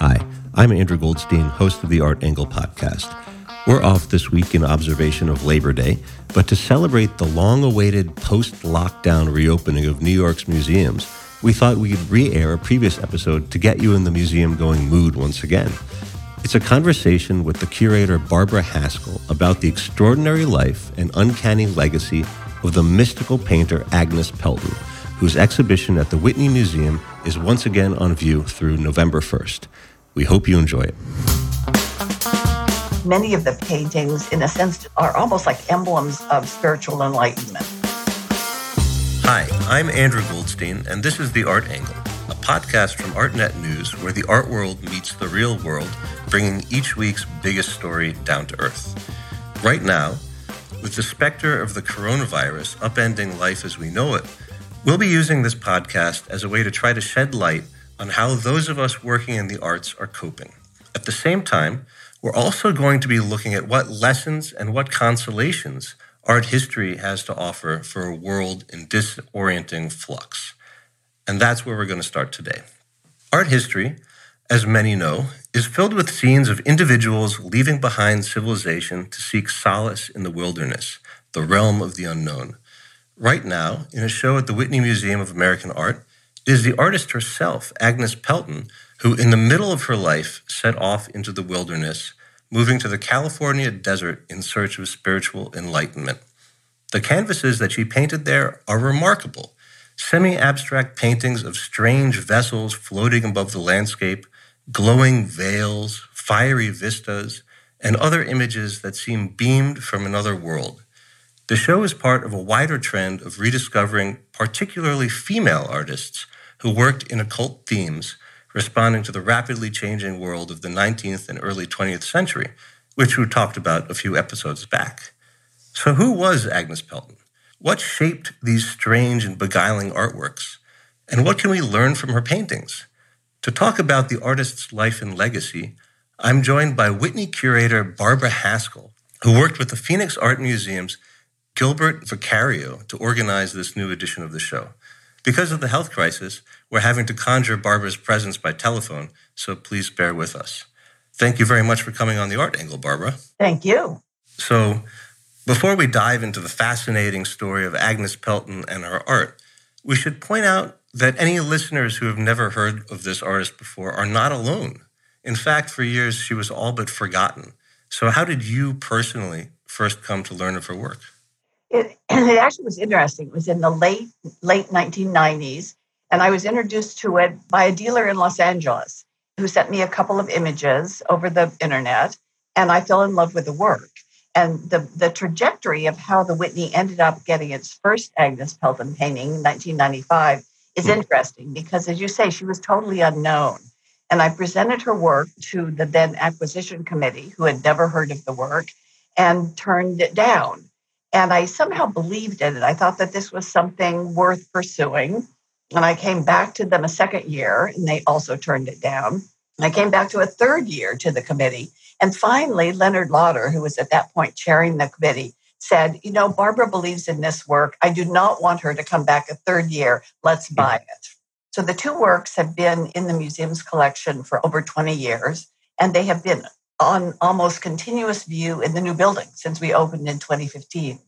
Hi, I'm Andrew Goldstein, host of the Art Angle podcast. We're off this week in observation of Labor Day, but to celebrate the long awaited post lockdown reopening of New York's museums, we thought we'd re air a previous episode to get you in the museum going mood once again. It's a conversation with the curator Barbara Haskell about the extraordinary life and uncanny legacy of the mystical painter Agnes Pelton, whose exhibition at the Whitney Museum is once again on view through November 1st. We hope you enjoy it. Many of the paintings, in a sense, are almost like emblems of spiritual enlightenment. Hi, I'm Andrew Goldstein, and this is The Art Angle, a podcast from ArtNet News where the art world meets the real world, bringing each week's biggest story down to earth. Right now, with the specter of the coronavirus upending life as we know it, we'll be using this podcast as a way to try to shed light on how those of us working in the arts are coping. At the same time, we're also going to be looking at what lessons and what consolations art history has to offer for a world in disorienting flux. And that's where we're going to start today. Art history, as many know, is filled with scenes of individuals leaving behind civilization to seek solace in the wilderness, the realm of the unknown. Right now, in a show at the Whitney Museum of American Art, is the artist herself, Agnes Pelton, who, in the middle of her life, set off into the wilderness, moving to the California desert in search of spiritual enlightenment. The canvases that she painted there are remarkable semi abstract paintings of strange vessels floating above the landscape, glowing veils, fiery vistas, and other images that seem beamed from another world. The show is part of a wider trend of rediscovering particularly female artists who worked in occult themes, responding to the rapidly changing world of the 19th and early 20th century, which we talked about a few episodes back. So, who was Agnes Pelton? What shaped these strange and beguiling artworks? And what can we learn from her paintings? To talk about the artist's life and legacy, I'm joined by Whitney curator Barbara Haskell, who worked with the Phoenix Art Museum's Gilbert Vicario to organize this new edition of the show. Because of the health crisis, we're having to conjure Barbara's presence by telephone, so please bear with us. Thank you very much for coming on the art angle, Barbara. Thank you. So, before we dive into the fascinating story of Agnes Pelton and her art, we should point out that any listeners who have never heard of this artist before are not alone. In fact, for years, she was all but forgotten. So, how did you personally first come to learn of her work? It, it actually was interesting. It was in the late late 1990s, and I was introduced to it by a dealer in Los Angeles who sent me a couple of images over the internet, and I fell in love with the work. And the, the trajectory of how the Whitney ended up getting its first Agnes Pelton painting in 1995 is hmm. interesting because, as you say, she was totally unknown. And I presented her work to the then acquisition committee, who had never heard of the work, and turned it down. And I somehow believed in it. I thought that this was something worth pursuing. And I came back to them a second year, and they also turned it down. And I came back to a third year to the committee. And finally, Leonard Lauder, who was at that point chairing the committee, said, You know, Barbara believes in this work. I do not want her to come back a third year. Let's hmm. buy it. So the two works have been in the museum's collection for over 20 years, and they have been on almost continuous view in the new building since we opened in 2015.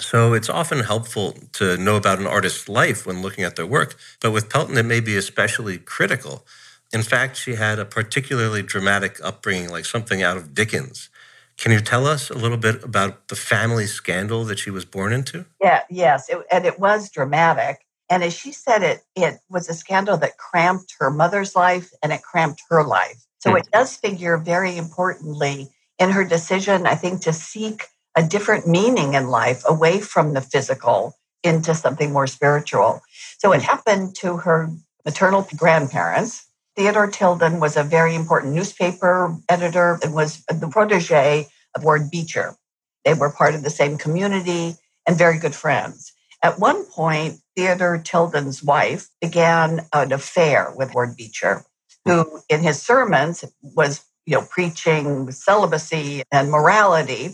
So it's often helpful to know about an artist's life when looking at their work, but with Pelton, it may be especially critical. In fact, she had a particularly dramatic upbringing, like something out of Dickens. Can you tell us a little bit about the family scandal that she was born into? Yeah, yes, it, and it was dramatic. And as she said it, it was a scandal that cramped her mother's life and it cramped her life. So it does figure very importantly in her decision, I think, to seek a different meaning in life away from the physical into something more spiritual. So it hmm. happened to her maternal grandparents. Theodore Tilton was a very important newspaper editor and was the protege of Ward Beecher. They were part of the same community and very good friends. At one point, Theodore Tilton's wife began an affair with Ward Beecher who in his sermons was you know preaching celibacy and morality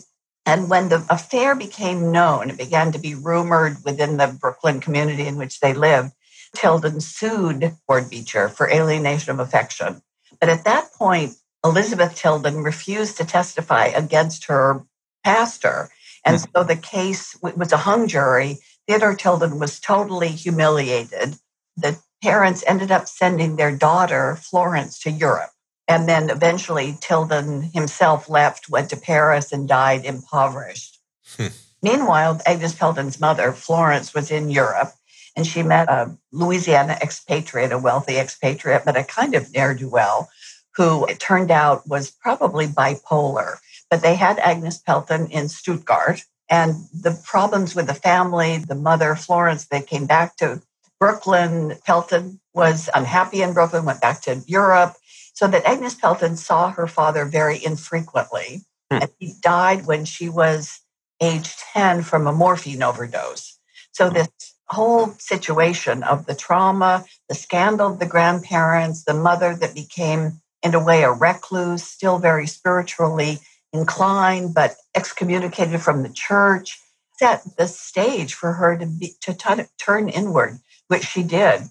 and when the affair became known it began to be rumored within the brooklyn community in which they lived Tilton sued Ward Beecher for alienation of affection. But at that point, Elizabeth Tilton refused to testify against her pastor. And mm-hmm. so the case was a hung jury. Theodore Tilton was totally humiliated. The parents ended up sending their daughter, Florence, to Europe. And then eventually Tilton himself left, went to Paris, and died impoverished. Hmm. Meanwhile, Agnes Pelton's mother, Florence, was in Europe and she met a Louisiana expatriate, a wealthy expatriate, but a kind of ne'er do well, who it turned out was probably bipolar. But they had Agnes Pelton in Stuttgart, and the problems with the family, the mother, Florence, they came back to Brooklyn. Pelton was unhappy in Brooklyn, went back to Europe. So that Agnes Pelton saw her father very infrequently. Hmm. And he died when she was age 10 from a morphine overdose. So hmm. this whole situation of the trauma, the scandal of the grandparents, the mother that became, in a way, a recluse, still very spiritually inclined, but excommunicated from the church, set the stage for her to be to t- turn inward, which she did.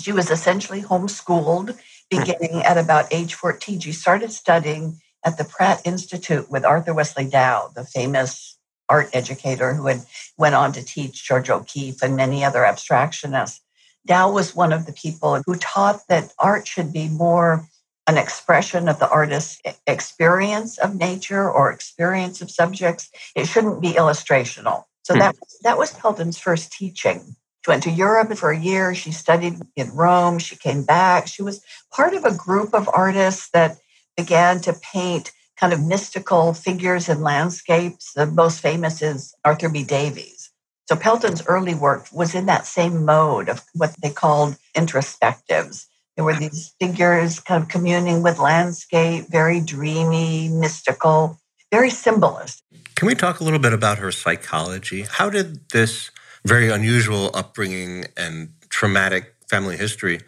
She was essentially homeschooled beginning at about age 14. She started studying at the Pratt Institute with Arthur Wesley Dow, the famous art educator who had went on to teach Georgia O'Keeffe and many other abstractionists. Dow was one of the people who taught that art should be more an expression of the artist's experience of nature or experience of subjects. It shouldn't be illustrational. So hmm. that, that was Pelton's first teaching. She went to Europe for a year. She studied in Rome. She came back. She was part of a group of artists that began to paint kind of mystical figures and landscapes. The most famous is Arthur B. Davies. So Pelton's early work was in that same mode of what they called introspectives. There were these figures kind of communing with landscape, very dreamy, mystical, very symbolist. Can we talk a little bit about her psychology? How did this very unusual upbringing and traumatic family history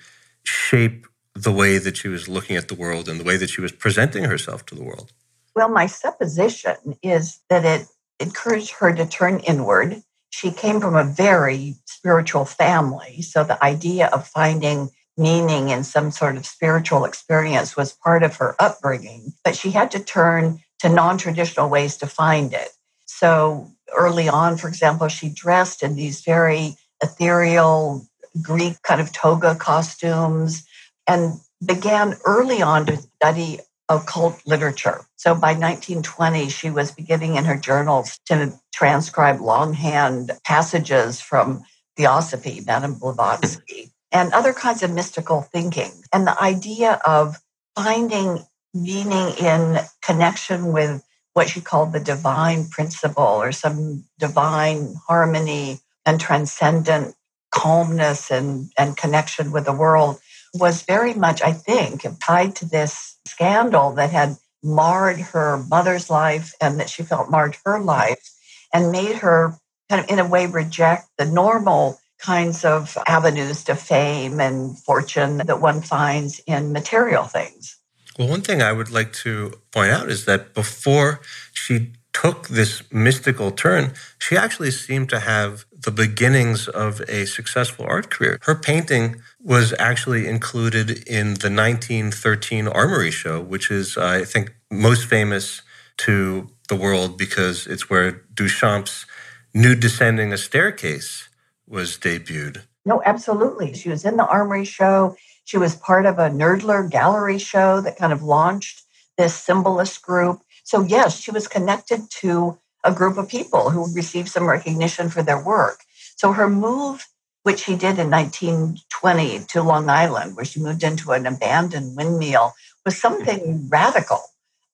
shape the way that she was looking at the world and the way that she was presenting herself to the world? Well, my supposition is that it encouraged her to turn inward. She came from a very spiritual family. So the idea of finding meaning in some sort of spiritual experience was part of her upbringing, but she had to turn to non traditional ways to find it. So early on, for example, she dressed in these very ethereal Greek kind of toga costumes and began early on to study occult literature. So by 1920, she was beginning in her journals to transcribe longhand passages from Theosophy, Madame Blavatsky, and other kinds of mystical thinking. And the idea of finding meaning in connection with what she called the divine principle or some divine harmony and transcendent calmness and, and connection with the world was very much, I think, tied to this scandal that had marred her mother's life and that she felt marred her life and made her kind of, in a way, reject the normal kinds of avenues to fame and fortune that one finds in material things. Well, one thing I would like to point out is that before she took this mystical turn, she actually seemed to have the beginnings of a successful art career. Her painting was actually included in the 1913 Armory Show, which is, uh, I think, most famous to the world because it's where Duchamp's Nude Descending a Staircase was debuted. No, absolutely. She was in the Armory Show. She was part of a Nerdler gallery show that kind of launched this symbolist group. So, yes, she was connected to a group of people who received some recognition for their work. So, her move, which she did in 1920 to Long Island, where she moved into an abandoned windmill, was something hmm. radical.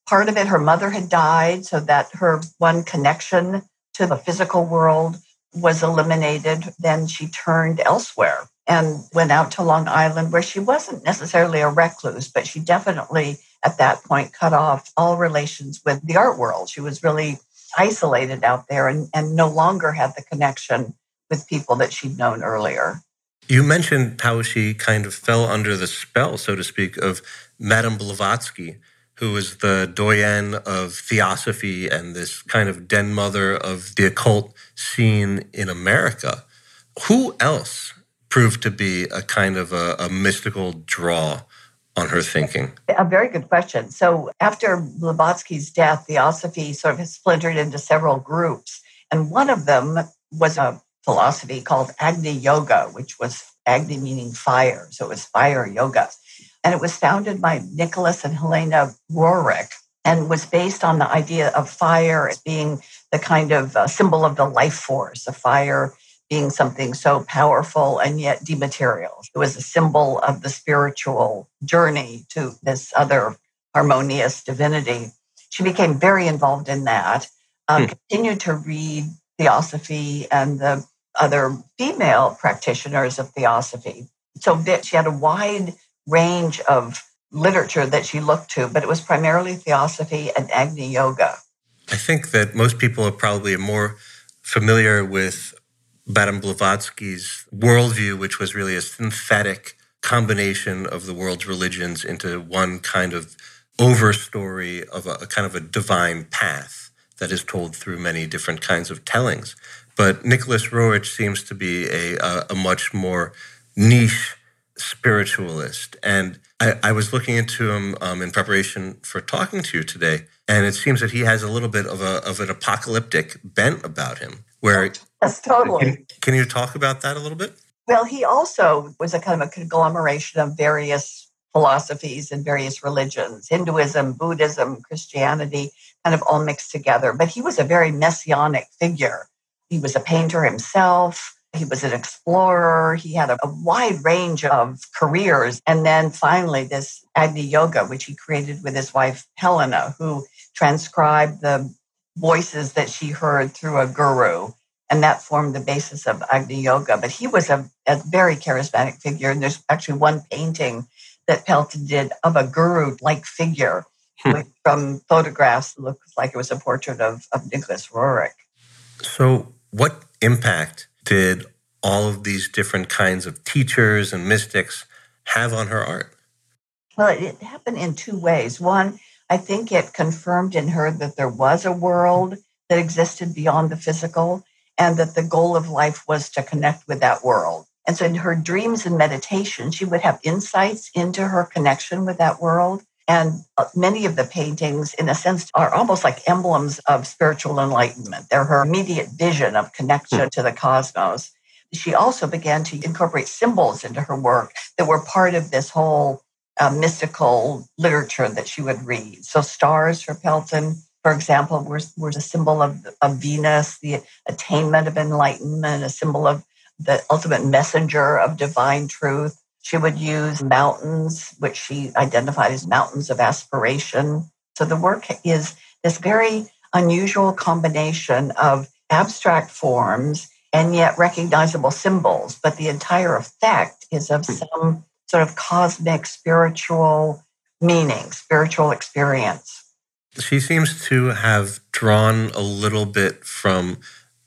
Part of it, her mother had died, so that her one connection to the physical world was eliminated. Then she turned elsewhere and went out to Long Island, where she wasn't necessarily a recluse, but she definitely at that point cut off all relations with the art world. She was really isolated out there and, and no longer had the connection with people that she'd known earlier. You mentioned how she kind of fell under the spell, so to speak, of Madame Blavatsky, who was the doyen of theosophy and this kind of den mother of the occult scene in America. Who else proved to be a kind of a, a mystical draw on her thinking? A very good question. So after Blavatsky's death, Theosophy sort of splintered into several groups. And one of them was a philosophy called Agni Yoga, which was Agni meaning fire. So it was fire yoga. And it was founded by Nicholas and Helena Roerich and was based on the idea of fire as being the kind of uh, symbol of the life force, a fire being something so powerful and yet dematerial. It was a symbol of the spiritual journey to this other harmonious divinity. She became very involved in that, uh, hmm. continued to read theosophy and the other female practitioners of theosophy. So she had a wide range of literature that she looked to, but it was primarily theosophy and Agni Yoga. I think that most people are probably more familiar with Madame Blavatsky's worldview, which was really a synthetic combination of the world's religions into one kind of overstory of a, a kind of a divine path that is told through many different kinds of tellings. But Nicholas Roerich seems to be a, a, a much more niche spiritualist. And I, I was looking into him um, in preparation for talking to you today, and it seems that he has a little bit of, a, of an apocalyptic bent about him. Where yes, totally. Can, can you talk about that a little bit? Well, he also was a kind of a conglomeration of various philosophies and various religions Hinduism, Buddhism, Christianity, kind of all mixed together. But he was a very messianic figure. He was a painter himself. He was an explorer. He had a, a, wide range of careers. And then finally, this Agni Yoga, which he created with his wife, Helena, who transcribed the voices that she heard through a guru. And that formed the basis of Agni Yoga. But he was a, a very charismatic figure. And there's actually one painting that Pelton did of a guru like figure hmm. from photographs looks like it was a portrait of, of Nicholas Roerich. So, what impact did all of these different kinds of teachers and mystics have on her art? Well, it happened in two ways. One, I think it confirmed in her that there was a world that existed beyond the physical and that the goal of life was to connect with that world. And so in her dreams and meditation, she would have insights into her connection with that world. And uh, many of the paintings, in a sense, are almost like emblems of spiritual enlightenment. They're her immediate vision of connection to the cosmos. She also began to incorporate symbols into her work that were part of this whole uh, mystical literature that she would read. So, stars for Pelton, for example, were, were a symbol of, of Venus, the attainment of enlightenment, a symbol of the ultimate messenger of divine truth. She would use mountains, which she identified as mountains of aspiration. So the work is this very unusual combination of abstract forms and yet recognizable symbols, but the entire effect is of hmm. some sort of cosmic spiritual meaning, spiritual experience. She seems to have drawn a little bit from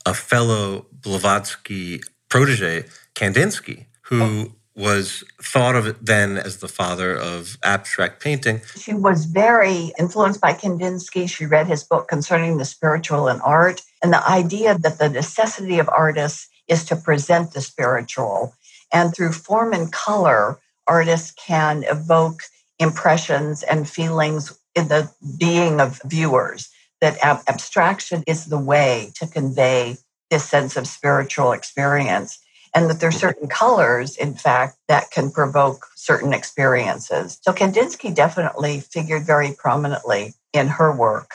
a fellow Blavatsky protege, Kandinsky, who oh was thought of then as the father of abstract painting. She was very influenced by Kandinsky. She read his book concerning the spiritual and art, and the idea that the necessity of artists is to present the spiritual. And through form and color, artists can evoke impressions and feelings in the being of viewers. That ab- abstraction is the way to convey this sense of spiritual experience and that there's certain colors, in fact, that can provoke certain experiences. So Kandinsky definitely figured very prominently in her work.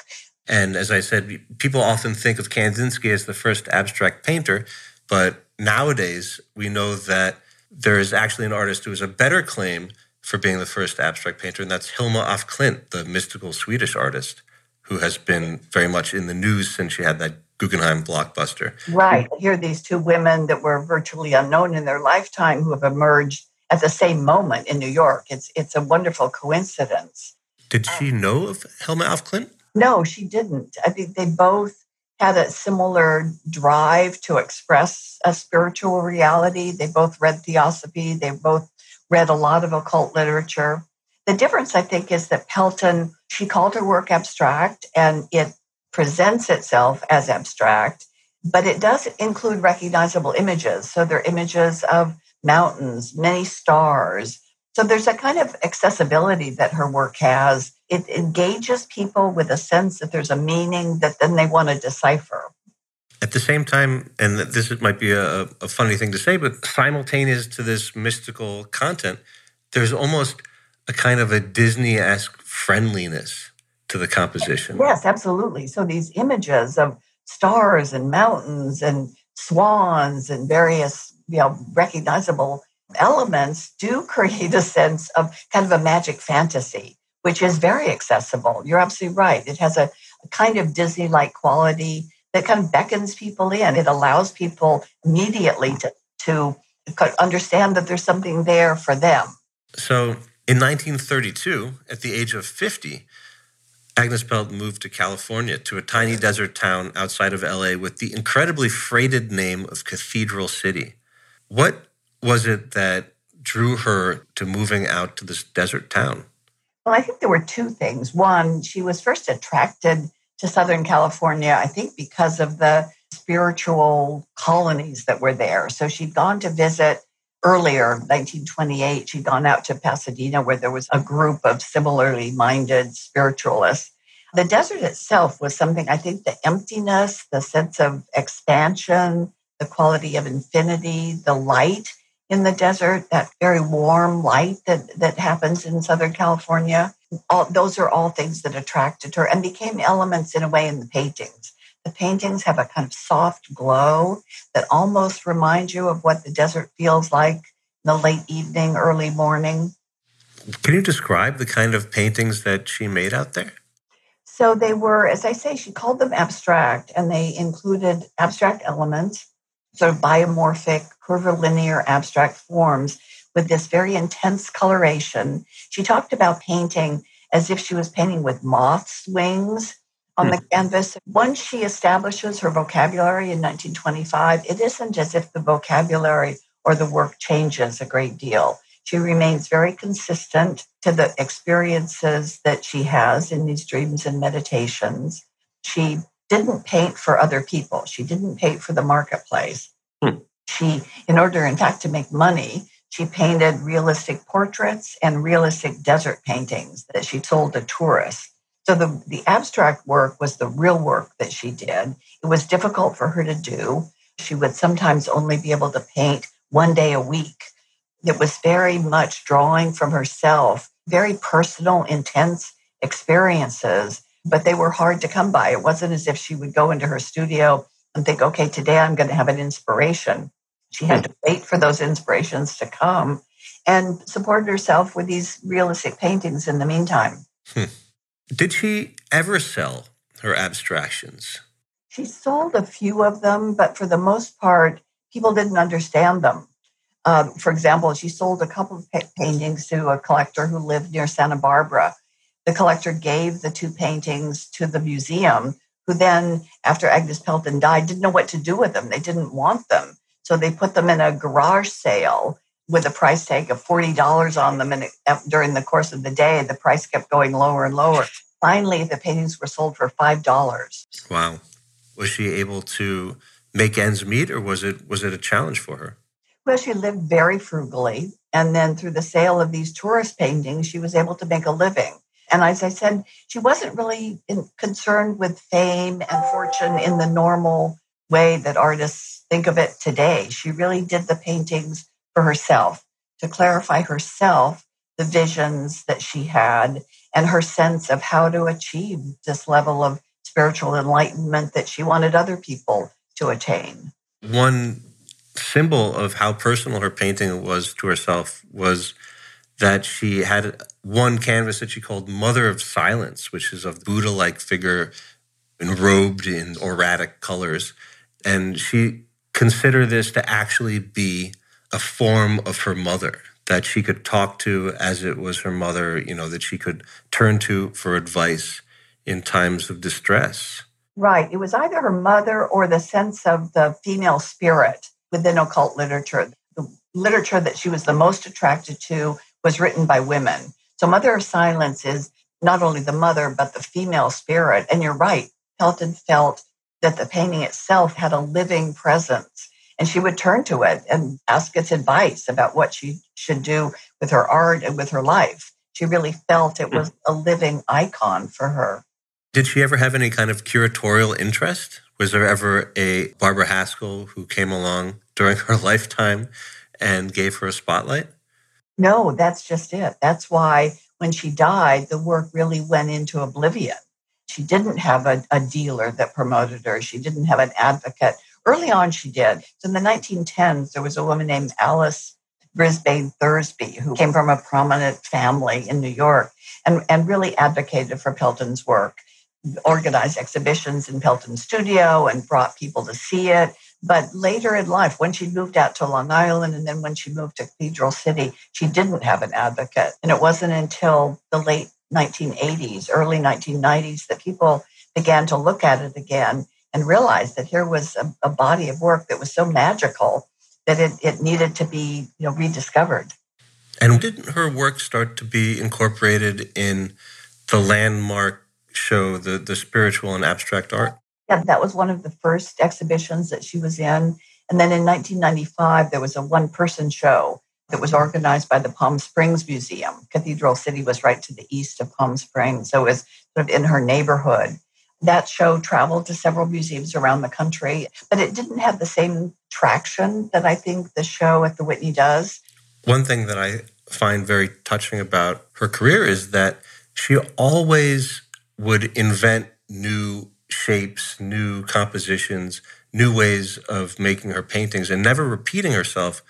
And as I said, people often think of Kandinsky as the first abstract painter, but nowadays we know that there is actually an artist who has a better claim for being the first abstract painter, and that's Hilma af Klint, the mystical Swedish artist who has been very much in the news since she had that Guggenheim blockbuster. Right. Here are these two women that were virtually unknown in their lifetime who have emerged at the same moment in New York. It's it's a wonderful coincidence. Did she um, know of Hilma af Klint? No, she didn't. I think they both had a similar drive to express a spiritual reality. They both read theosophy. They both read a lot of occult literature. The difference, I think, is that Pelton, she called her work abstract and it presents itself as abstract, but it does include recognizable images. So they're images of mountains, many stars. So there's a kind of accessibility that her work has. It engages people with a sense that there's a meaning that then they want to decipher. At the same time, and this might be a, a funny thing to say, but simultaneous to this mystical content, there's almost a kind of a Disney esque friendliness to the composition. Yes, absolutely. So these images of stars and mountains and swans and various you know recognizable elements do create a sense of kind of a magic fantasy which is very accessible you're absolutely right it has a, a kind of disney like quality that kind of beckons people in it allows people immediately to to understand that there's something there for them so in 1932 at the age of 50 Agnes Pelton moved to California to a tiny desert town outside of LA with the incredibly freighted name of Cathedral City. What was it that drew her to moving out to this desert town? Well, I think there were two things. One, she was first attracted to Southern California, I think, because of the spiritual colonies that were there. So she'd gone to visit earlier, 1928, she'd gone out to Pasadena where there was a group of similarly minded spiritualists. The desert itself was something, I think, the emptiness, the sense of expansion, the quality of infinity, the light in the desert, that very warm light that, that happens in Southern California. All, those are all things that attracted her and became elements in a way in the paintings. The paintings have a kind of soft glow that almost reminds you of what the desert feels like in the late evening, early morning. Can you describe the kind of paintings that she made out there? So they were, as I say, she called them abstract, and they included abstract elements, sort of biomorphic, curvilinear abstract forms with this very intense coloration. She talked about painting as if she was painting with moth's wings on the hmm. canvas. Once she establishes her vocabulary in 1925, it isn't as if the vocabulary or the work changes a great deal. She remains very consistent to the experiences that she has in these dreams and meditations. She didn't paint for other people. She didn't paint for the marketplace. Hmm. She, in order, in fact, to make money, she painted realistic portraits and realistic desert paintings that she sold to tourists. So the, the abstract work was the real work that she did. It was difficult for her to do. She would sometimes only be able to paint one day a week. It was very much drawing from herself, very personal, intense experiences, but they were hard to come by. It wasn't as if she would go into her studio and think, okay, today I'm going to have an inspiration. She had to wait for those inspirations to come and supported herself with these realistic paintings in the meantime. Hmm. Did she ever sell her abstractions? She sold a few of them, but for the most part, people didn't understand them. Uh, for example, she sold a couple of pa- paintings to a collector who lived near Santa Barbara. The collector gave the two paintings to the museum, who then, after Agnes Pelton died, didn't know what to do with them. They didn't want them. So they put them in a garage sale with a price tag of $40 on them. And it, during the course of the day, the price kept going lower and lower. Finally, the paintings were sold for $5. Wow. Was she able to make ends meet or was it was it a challenge for her? Well, she lived very frugally. And then through the sale of these tourist paintings, she was able to make a living. And as I said, she wasn't really in, concerned with fame and fortune in the normal way that artists think of it today. She really did the paintings for herself to clarify herself the visions that she had and her sense of how to achieve this level of spiritual enlightenment that she wanted other people to attain. One symbol of how personal her painting was to herself was that she had one canvas that she called Mother of Silence, which is a Buddha like figure enrobed in auratic colors. And she considered this to actually be a form of her mother that she could talk to as it was her mother, you know, that she could turn to for advice in times of distress. Right. It was either her mother or the sense of the female spirit within occult literature. The literature that she was the most attracted to was written by women. So, Mother of Silence is not only the mother, but the female spirit. And you're right, Pelton felt that the painting itself had a living presence And she would turn to it and ask its advice about what she should do with her art and with her life. She really felt it hmm. was a living icon for her. Did she ever have any kind of curatorial interest? Was there ever a Barbara Haskell who came along during her lifetime and gave her a spotlight? No, that's just it. That's why when she died, the work really went into oblivion. She didn't have a, a dealer that promoted her, she didn't have an advocate. Early on, she did. So in the 1910s, there was a woman named Alice Brisbane Thursby, who came from a prominent family in New York and, and really advocated for Pelton's work, organized exhibitions in Pelton's studio and brought people to see it. But later in life, when she moved out to Long Island and then when she moved to Cathedral City, she didn't have an advocate. And it wasn't until the late 1980s, early 1990s, that people began to look at it again and realize that here was a, a body of work that was so magical that it, it needed to be you know rediscovered. And didn't her work start to be incorporated in the landmark show, the, the spiritual and abstract art? Yeah, that was one of the first exhibitions that she was in. And then in 1995, there was a one person show that was organized by the Palm Springs Museum. Cathedral City was right to the east of Palm Springs, so it was sort of in her neighborhood. That show traveled to several museums around the country, but it didn't have the same traction that I think the show at the Whitney does. One thing that I find very touching about her career is that she always would invent new shapes, new compositions, new ways of making her paintings, and never repeating herself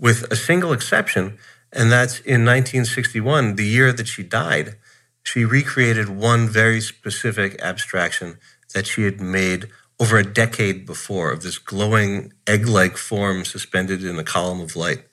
with a single exception. And that's in 1961, the year that she died she recreated one very specific abstraction that she had made over a decade before of this glowing egg like form suspended in a column of light.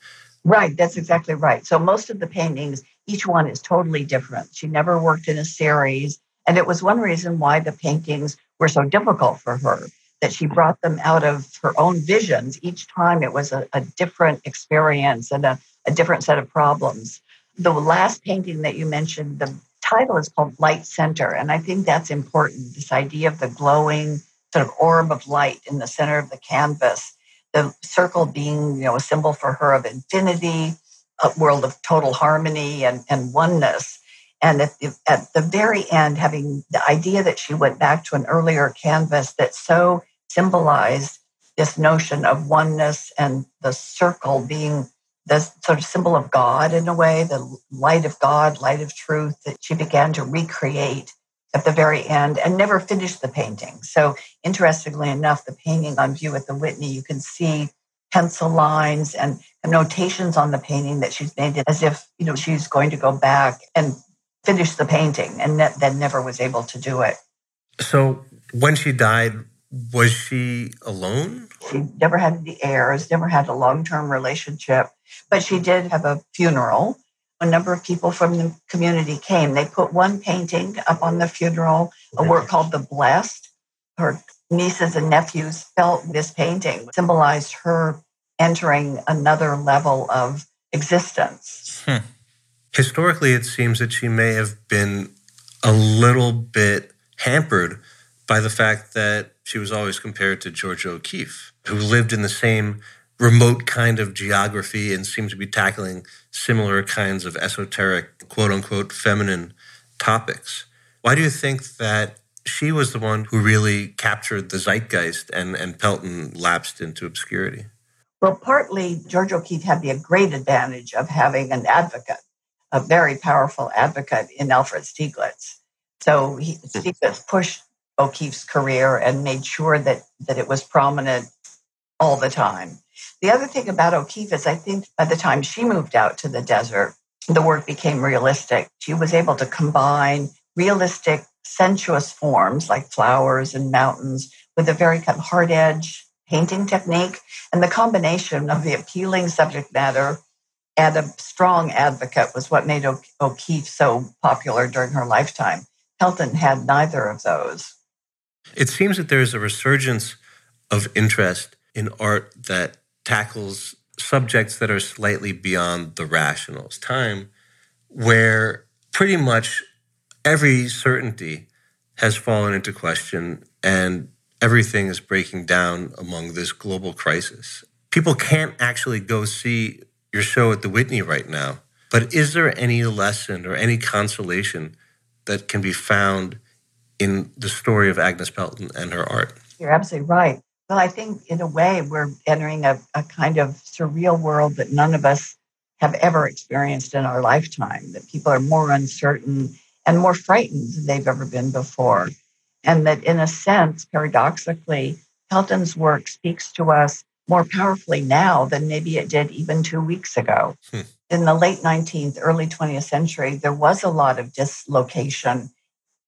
Right, that's exactly right. So most of the paintings, each one is totally different. She never worked in a series. And it was one reason why the paintings were so difficult for her, that she brought them out of her own visions. Each time it was a, a different experience and a, a different set of problems. The last painting that you mentioned, the title is called Light Center. And I think that's important this idea of the glowing sort of orb of light in the center of the canvas, the circle being, you know, a symbol for her of infinity, a world of total harmony and, and oneness. And at the, at the very end, having the idea that she went back to an earlier canvas that so symbolized this notion of oneness and the circle being the sort of symbol of God in a way, the light of God, light of truth that she began to recreate at the very end and never finished the painting. So, interestingly enough, the painting on view at the Whitney, you can see pencil lines and notations on the painting that she's made it as if you know she's going to go back and finish the painting and then never was able to do it. So, when she died, was she alone? She never had any heirs, never had a long term relationship, but she did have a funeral. A number of people from the community came. They put one painting up on the funeral, a work called The Blessed. Her nieces and nephews felt this painting symbolized her entering another level of existence. Hmm. Historically, it seems that she may have been a little bit hampered by the fact that she was always compared to Georgia O'Keeffe, who lived in the same remote kind of geography and seemed to be tackling similar kinds of esoteric, quote unquote, feminine topics. Why do you think that she was the one who really captured the zeitgeist and, and Pelton lapsed into obscurity? Well, partly Georgia O'Keeffe had the great advantage of having an advocate, a very powerful advocate in Alfred Stieglitz. So he, Stieglitz pushed O'Keeffe's career and made sure that that it was prominent all the time. The other thing about O'Keeffe is I think by the time she moved out to the desert, the work became realistic. She was able to combine realistic, sensuous forms like flowers and mountains with a very kind of hard edge painting technique. And the combination of the appealing subject matter and a strong advocate was what made O'Keeffe so popular during her lifetime. Pelton had neither of those. It seems that there's a resurgence of interest in art that tackles subjects that are slightly beyond the rationals. Time where pretty much every certainty has fallen into question and everything is breaking down among this global crisis. People can't actually go see your show at the Whitney right now. But is there any lesson or any consolation that can be found in the story of Agnes Pelton and her art? You're absolutely right. Well, I think in a way we're entering a, a kind of surreal world that none of us have ever experienced in our lifetime, that people are more uncertain and more frightened than they've ever been before. And that in a sense, paradoxically, Pelton's work speaks to us more powerfully now than maybe it did even two weeks ago. Hmm. In the late 19th, early 20th century, there was a lot of dislocation.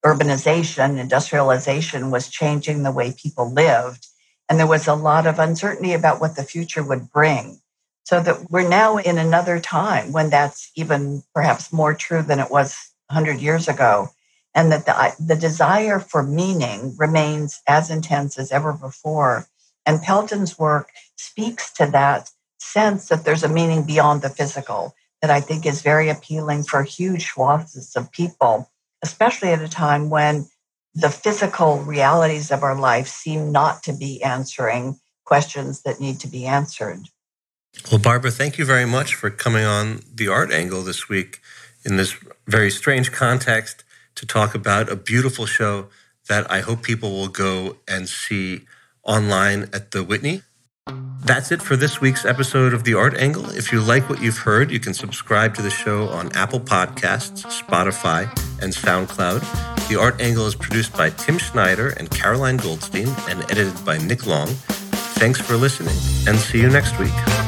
Urbanization, industrialization was changing the way people lived. And there was a lot of uncertainty about what the future would bring. So that we're now in another time when that's even perhaps more true than it was 100 years ago. And that the, the desire for meaning remains as intense as ever before. And Pelton's work speaks to that sense that there's a meaning beyond the physical that I think is very appealing for huge swaths of people, especially at a time when the physical realities of our life seem not to be answering questions that need to be answered. Well, Barbara, thank you very much for coming on the art angle this week in this very strange context to talk about a beautiful show that I hope people will go and see online at the Whitney. That's it for this week's episode of The Art Angle. If you like what you've heard, you can subscribe to the show on Apple Podcasts, Spotify, and SoundCloud. The Art Angle is produced by Tim Schneider and Caroline Goldstein and edited by Nick Long. Thanks for listening and see you next week.